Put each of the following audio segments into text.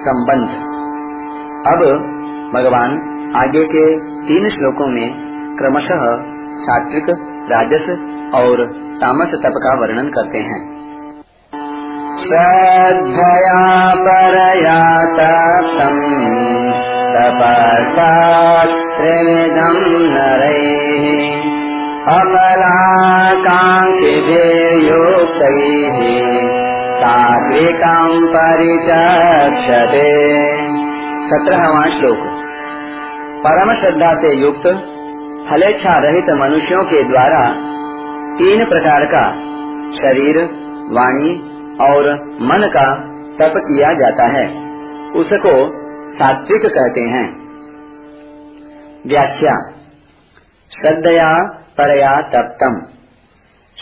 संबंध। अब भगवान आगे के तीन श्लोकों में क्रमशः सात्विक, राजस और तामस तप का वर्णन करते हैं। श्रद्धया परया तप्तम् अमलाकाङ्क्षिभिर्युक्तैः सात्विकम् परिचक्षते। सत्रहवा श्लोक। परम श्रद्धा से युक्त फलेच्छा रहित मनुष्यों के द्वारा तीन प्रकार का शरीर, वाणी और मन का तप किया जाता है। उसको सात्विक कहते हैं। व्याख्या। श्रद्धया परया तप्तम।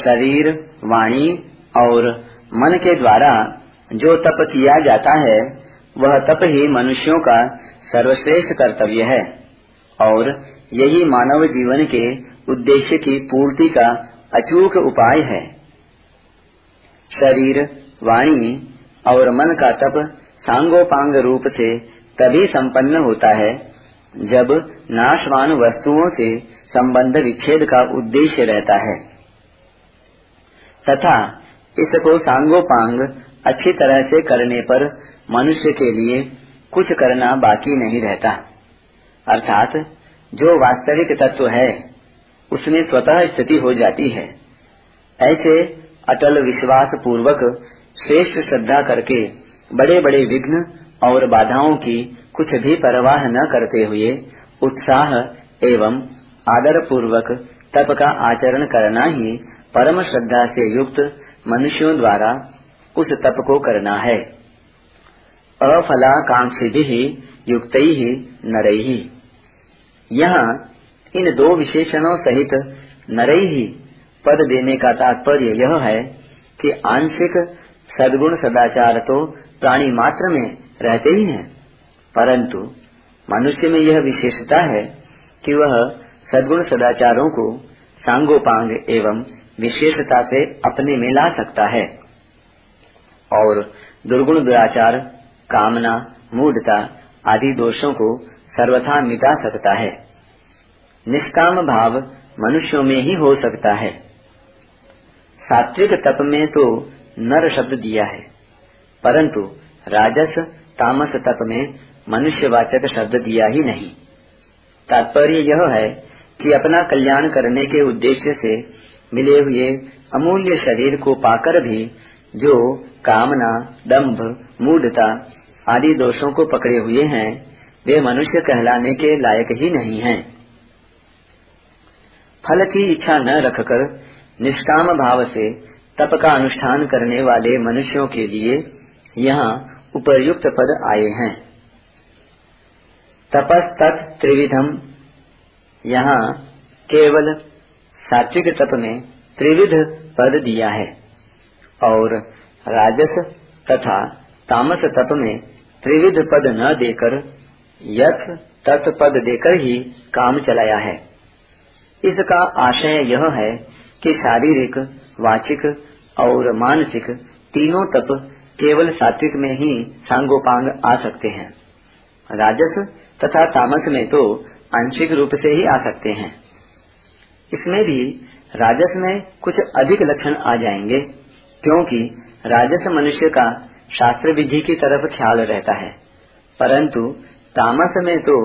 शरीर, वाणी और मन के द्वारा जो तप किया जाता है, वह तप ही मनुष्यों का सर्वश्रेष्ठ कर्तव्य है। और यही मानव जीवन के उद्देश्य की पूर्ति का अचूक उपाय है। शरीर, वाणी और मन का तप सांगोपांग रूप से तभी संपन्न होता है, जब नाशवान वस्तुओं से संबंध विच्छेद का उद्देश्य रहता है। तथा इसको सांगोपांग अच्छी तरह से करने पर मनुष्य के लिए कुछ करना बाकी नहीं रहता। अर्थात, जो वास्तविक तत्व है, उसमें स्वतः स्थिति हो जाती है। ऐसे अटल विश्वास पूर्वक श्रेष्ठ श्रद्धा करके बड़े बड़े विघ्न और बाधाओं की कुछ भी परवाह न करते हुए उत्साह एवं आदर पूर्वक तप का आचरण करना ही परम श्रद्धा से युक्त मनुष्यों द्वारा उस तप को करना है। अफलाकांक्षी भी युक्त ही नरही यहाँ इन दो विशेषणों सहित नरई ही पद देने का तात्पर्य यह है कि आंशिक सदगुण सदाचार तो प्राणी मात्र में रहते ही हैं, परंतु मनुष्य में यह विशेषता है कि वह सदगुण सदाचारों को सांगोपांग एवं विशेषता से अपने में ला सकता है। और दुर्गुण दुराचार, कामना, मूढ़ता आदि दोषों को सर्वथा मिटा सकता है। निष्काम भाव मनुष्यों में ही हो सकता है। सात्विक तप में तो नर शब्द दिया है, परंतु राजस तामस तप में मनुष्यवाचक शब्द दिया ही नहीं। तात्पर्य यह है कि अपना कल्याण करने के उद्देश्य से मिले हुए अमूल्य शरीर को पाकर भी जो कामना दंभ मूढ़ता आदि दोषों को पकड़े हुए हैं, वे मनुष्य कहलाने के लायक ही नहीं हैं। फल की इच्छा न रखकर, निष्काम भाव से तप का अनुष्ठान करने वाले मनुष्यों के लिए यहाँ उपयुक्त पद आए हैं तपस्तत् त्रिविधम यहाँ केवल सात्विक तप में त्रिविध पद दिया है। और राजस तथा तामस तप में त्रिविध पद न देकर यथ तत् पद देकर ही काम चलाया है। इसका आशय यह है कि शारीरिक, वाचिक और मानसिक तीनों तप केवल सात्विक में ही सांगोपांग आ सकते हैं। राजस तथा तामस में तो आंशिक रूप से ही आ सकते हैं। इसमें भी राजस में कुछ अधिक लक्षण आ जाएँगे, क्योंकि राजस मनुष्य का शास्त्र विधि की तरफ़ ख्याल रहता है। परंतु तामस में तो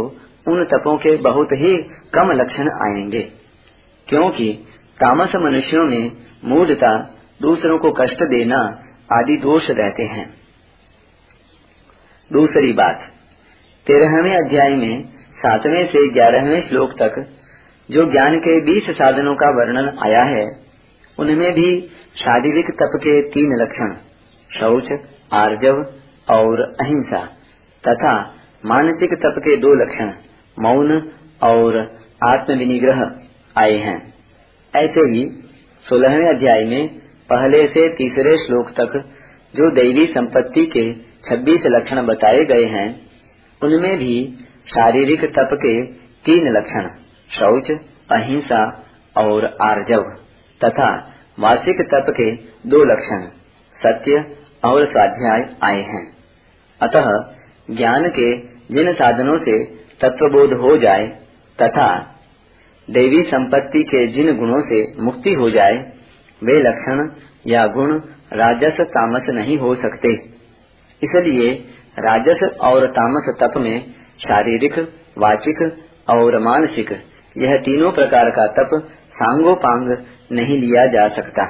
उन तपों के बहुत ही कम लक्षण आएँगे, क्योंकि तामस मनुष्यों में मूढ़ता, दूसरों को कष्ट देना आदि दोष रहते हैं। दूसरी बात, तेरहवें अध्याय में सातवें से ग्यारहवें श्लोक तक जो ज्ञान के बीस साधनों का वर्णन आया है, उनमें भी शारीरिक तप के तीन लक्षण, शौच, आर्जव और अहिंसा, तथा मानसिक तप के दो लक्षण, मौन और आत्मविनिग्रह आए हैं। ऐसे ही सोलहवें अध्याय में पहले से तीसरे श्लोक तक जो दैवी संपत्ति के 26 लक्षण बताए गए हैं, उनमें भी शारीरिक तप के तीन लक्षण शौच, अहिंसा और आर्जव तथा मासिक तप के दो लक्षण सत्य और स्वाध्याय आए हैं। अतः ज्ञान के जिन साधनों से तत्वबोध हो जाए तथा देवी संपत्ति के जिन गुणों से मुक्ति हो जाए, वे लक्षण या गुण राजस तामस नहीं हो सकते। इसलिए राजस और तामस तप में शारीरिक, वाचिक और मानसिक यह तीनों प्रकार का तप सांगोपांग नहीं लिया जा सकता।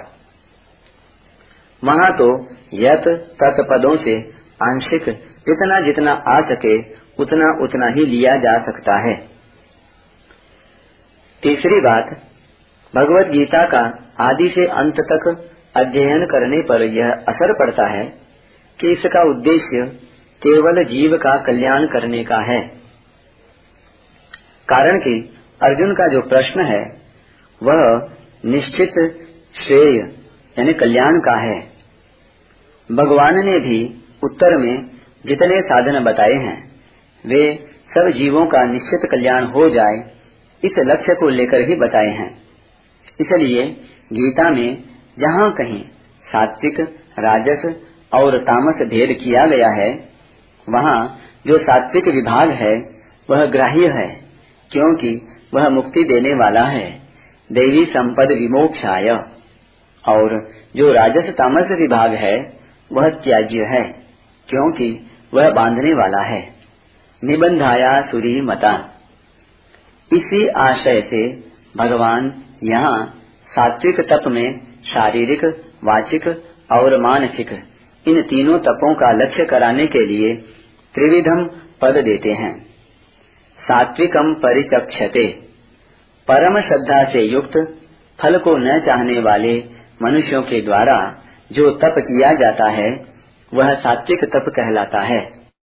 वहाँ तो यत तत्पदों से आंशिक जितना जितना आ सके उतना उतना ही लिया जा सकता है। तीसरी बात, भगवत गीता का आदि से अंत तक अध्ययन करने पर यह असर पड़ता है कि इसका उद्देश्य केवल जीव का कल्याण करने का है। कारण कि अर्जुन का जो प्रश्न है, वह निश्चित श्रेय, यानी कल्याण का है। भगवान ने भी उत्तर में जितने साधन बताए हैं, वे सब जीवों का निश्चित कल्याण हो जाए, इस लक्ष्य को लेकर ही बताए हैं। इसलिए गीता में जहाँ कहीं सात्विक, राजस और तामस भेद किया गया है, वहाँ जो सात्विक विभाग है, वह ग्राह्य है, क्योंकि वह मुक्ति देने वाला है। देवी संपद विमोक्षाय। और जो राजस तामस विभाग है, वह त्याज्य है, क्योंकि वह बांधने वाला है। निबंधाया सूरी मता। इसी आशय से भगवान यहाँ सात्विक तप में शारीरिक, वाचिक और मानसिक इन तीनों तपों का लक्ष्य कराने के लिए त्रिविधम पद देते हैं। सात्विकम परिचक्षते। परम श्रद्धा से युक्त, फल को न चाहने वाले मनुष्यों के द्वारा जो तप किया जाता है, वह सात्विक तप कहलाता है।